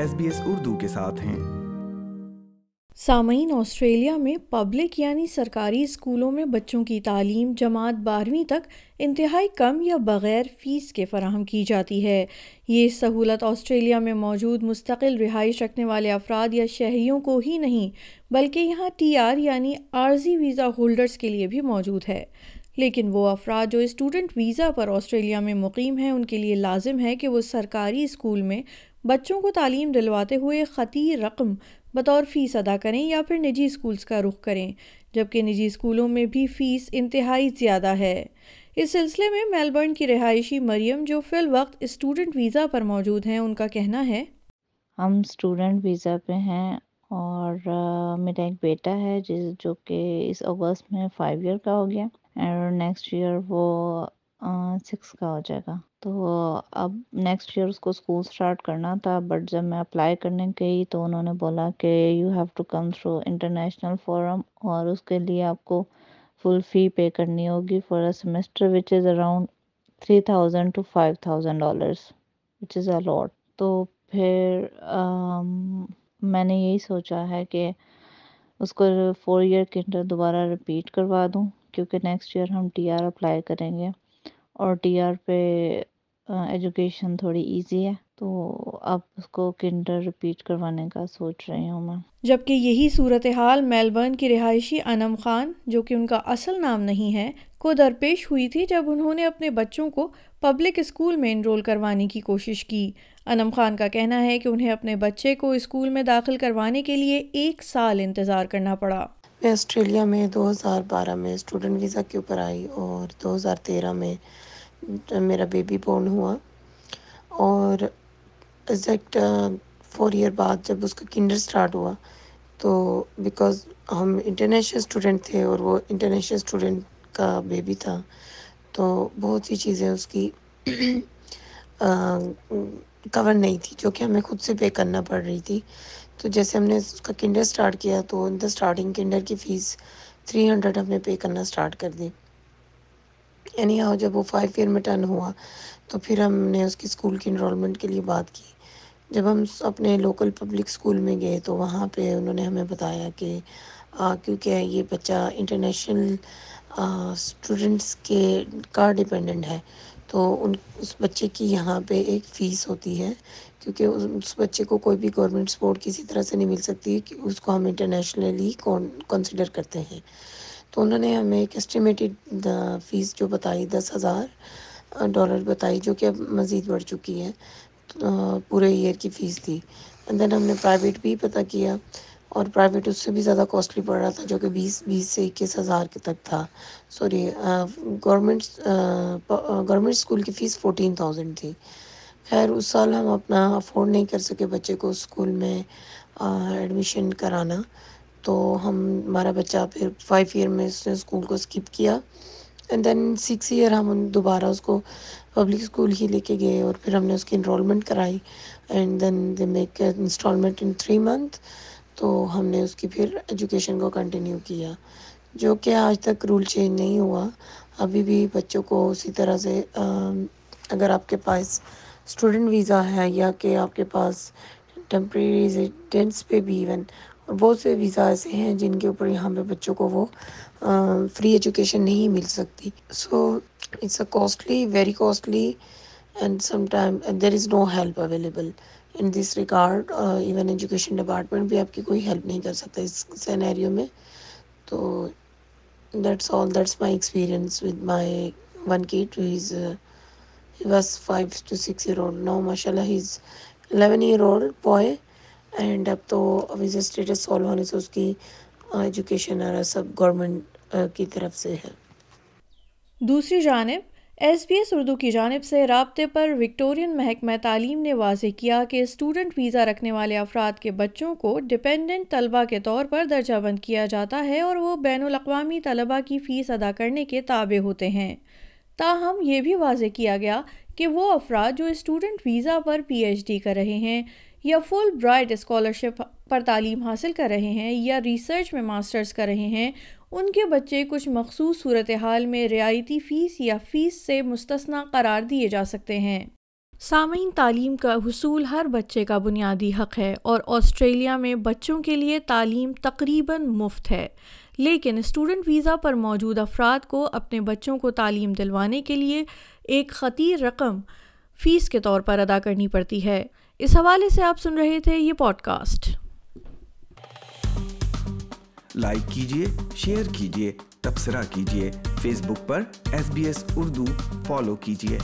S B S Urdu کے ساتھ ہیں۔ سامعین، آسٹریلیا میں پبلک یعنی سرکاری اسکولوں میں بچوں کی تعلیم جماعت بارہویں تک انتہائی کم یا بغیر فیس کے فراہم کی جاتی ہے۔ یہ سہولت آسٹریلیا میں موجود مستقل رہائش رکھنے والے افراد یا شہریوں کو ہی نہیں، بلکہ یہاں ٹی آر یعنی عارضی ویزا ہولڈرز کے لیے بھی موجود ہے۔ لیکن وہ افراد جو اسٹوڈنٹ ویزا پر آسٹریلیا میں مقیم ہیں، ان کے لیے لازم ہے کہ وہ سرکاری اسکول میں بچوں کو تعلیم دلواتے ہوئے خطی رقم بطور فیس ادا کریں یا پھر نجی اسکولس کا رخ کریں، جبکہ نجی اسکولوں میں بھی فیس انتہائی زیادہ ہے۔ اس سلسلے میں میلبرن کی رہائشی مریم جو فی الوقت اسٹوڈنٹ ویزا پر موجود ہیں، ان کا کہنا ہے۔ ہم اسٹوڈنٹ ویزا پہ ہیں اور میرا ایک بیٹا ہے جس، جو کہ اس اگست میں فائیو ایئر کا ہو گیا۔ اور نیکسٹ ایئر وہ سکس کا ہو جائے گا۔ تو اب نیکسٹ ایئر اس کو اسکول اسٹارٹ کرنا تھا بٹ جب میں اپلائی کرنے گئی تو انہوں نے بولا کہ you have to come through international forum اور اس کے لیے آپ کو فل فی پے کرنی ہوگی for a semester which is around three thousand to five thousand dollars which is a lot تو پھر میں نے یہی سوچا ہے کہ اس کو فور ایئر کے انٹر دوبارہ رپیٹ کروا دوں، کیونکہ نیکسٹ ایئر ہم ٹی آر اپلائی کریں گے۔ اور ٹی آر پہ ایجوکیشن تھوڑی ایزی ہے تو اب اس کو کنڈر رپیٹ کروانے کا سوچ رہی ہوں میں۔ جبکہ یہی صورتحال میلبرن کی رہائشی انم خان جو کہ ان کا اصل نام نہیں ہے کو درپیش ہوئی تھی جب انہوں نے اپنے بچوں کو پبلک اسکول میں انرول کروانے کی کوشش کی۔ انم خان کا کہنا ہے کہ انہیں اپنے بچے کو اسکول میں داخل کروانے کے لیے ایک سال انتظار کرنا پڑا۔ میں آسٹریلیا میں دو ہزار بارہ میں اسٹوڈنٹ ویزا کے اوپر آئی اور دو ہزار تیرہ میں میرا بیبی بورن ہوا اور ایگزیکٹ فور ایئر بعد جب اس کا کنڈر اسٹارٹ ہوا تو بیکاز ہم انٹرنیشنل اسٹوڈنٹ تھے اور وہ انٹرنیشنل اسٹوڈنٹ کا بیبی تھا تو بہت سی چیزیں اس کی کور نہیں تھی جو کہ ہمیں خود سے پے کرنا پڑ رہی تھی۔ تو جیسے ہم نے اس کا کنڈر اسٹارٹ کیا تو ان دا اسٹارٹنگ کنڈر کی فیس تھری ہنڈریڈ ہم نے پے کرنا اسٹارٹ کر دی۔ یعنی آؤ جب وہ فائیو ایئر میں ٹرن ہوا تو پھر ہم نے اس کی اسکول کی انرولمنٹ کے لیے بات کی۔ جب ہم اپنے لوکل پبلک اسکول میں گئے تو وہاں پہ انہوں نے ہمیں بتایا کہ کیونکہ یہ بچہ انٹرنیشنل اسٹوڈنٹس کے کا ڈپینڈنٹ ہے، تو ان، اس بچے کی یہاں پہ ایک فیس ہوتی ہے، کیونکہ اس بچے کو کوئی بھی گورنمنٹ سپورٹ کسی طرح سے نہیں مل سکتی، کہ اس کو ہم انٹرنیشنلی کنسیڈر کرتے ہیں۔ تو انہوں نے ہمیں ایک اسٹیمیٹیڈ فیس جو بتائی، دس ہزار ڈالر بتائی، جو کہ اب مزید بڑھ چکی ہے پورے ایئر کی فیس تھی۔ اینڈ دین ہم نے پرائیویٹ بھی پتہ کیا اور پرائیویٹ اس سے بھی زیادہ کوسٹلی پڑ رہا تھا، جو کہ بیس بیس سے اکیس ہزار کے تک تھا۔ سوری گورنمنٹ گورنمنٹ اسکول کی فیس فورٹین تھاؤزینڈ تھی۔ خیر، اس سال ہم اپنا افورڈ نہیں کر سکے بچے کو اسکول میں ایڈمیشن کرانا۔ تو ہم ہمارا بچہ پھر فائیو ایئر میں اس نے اسکول کو اسکپ کیا اینڈ دین سکس ایئر ہم دوبارہ اس کو پبلک اسکول ہی لے کے گئے اور پھر ہم نے اس کی انرولمنٹ کرائی and then they make instalment in three month تو ہم نے اس کی پھر ایجوکیشن کو کنٹینیو کیا جو کہ آج تک رول چینج نہیں ہوا ابھی بھی بچوں کو اسی طرح سے اگر آپ کے پاس اسٹوڈنٹ ویزا ہے یا کہ آپ کے پاس ٹیمپریری ریزیڈینس پہ بھی ایون بہت سے ویزا ایسے ہیں جن کے اوپر یہاں پہ بچوں کو وہ فری ایجوکیشن نہیں مل سکتی. So it's a costly very costly and some time there is no help available in this record even education department بھی آپ کی کوئی ہیلپ نہیں کر سکتا اس سینیریو میں. تو that's all that's my experience with my one kid is بس five to six year old no ماشاء اللہ he is eleven year old boy and اب تو ویزا اسٹیٹس سالو ہونے سے اس کی ایجوکیشن اور سب گورنمنٹ کی طرف سے ہے۔ دوسری جانب ایس بی ایس اردو کی جانب سے رابطے پر وکٹورین محکمہ تعلیم نے واضح کیا کہ اسٹوڈنٹ ویزا رکھنے والے افراد کے بچوں کو ڈپینڈنٹ طلبہ کے طور پر درجہ بند کیا جاتا ہے اور وہ بین الاقوامی طلبہ کی فیس ادا کرنے کے تابع ہوتے ہیں۔ تاہم، یہ بھی واضح کیا گیا کہ وہ افراد جو اسٹوڈنٹ ویزا پر پی ایچ ڈی کر رہے ہیں یا فل برائٹ اسکالرشپ پر تعلیم حاصل کر رہے ہیں یا ریسرچ میں ماسٹرز کر رہے ہیں، ان کے بچے کچھ مخصوص صورتحال میں رعایتی فیس یا فیس سے مستثنا قرار دیے جا سکتے ہیں۔ سامعین، تعلیم کا حصول ہر بچے کا بنیادی حق ہے اور آسٹریلیا میں بچوں کے لیے تعلیم تقریباً مفت ہے۔ لیکن اسٹوڈنٹ ویزا پر موجود افراد کو اپنے بچوں کو تعلیم دلوانے کے لیے ایک خطیر رقم فیس کے طور پر ادا کرنی پڑتی ہے۔ اس حوالے سے آپ سن رہے تھے یہ پوڈ کاسٹ لائک کیجیے شیئر کیجیے تبصرہ کیجیے فیس بک پر S B S Urdu follow کیجیے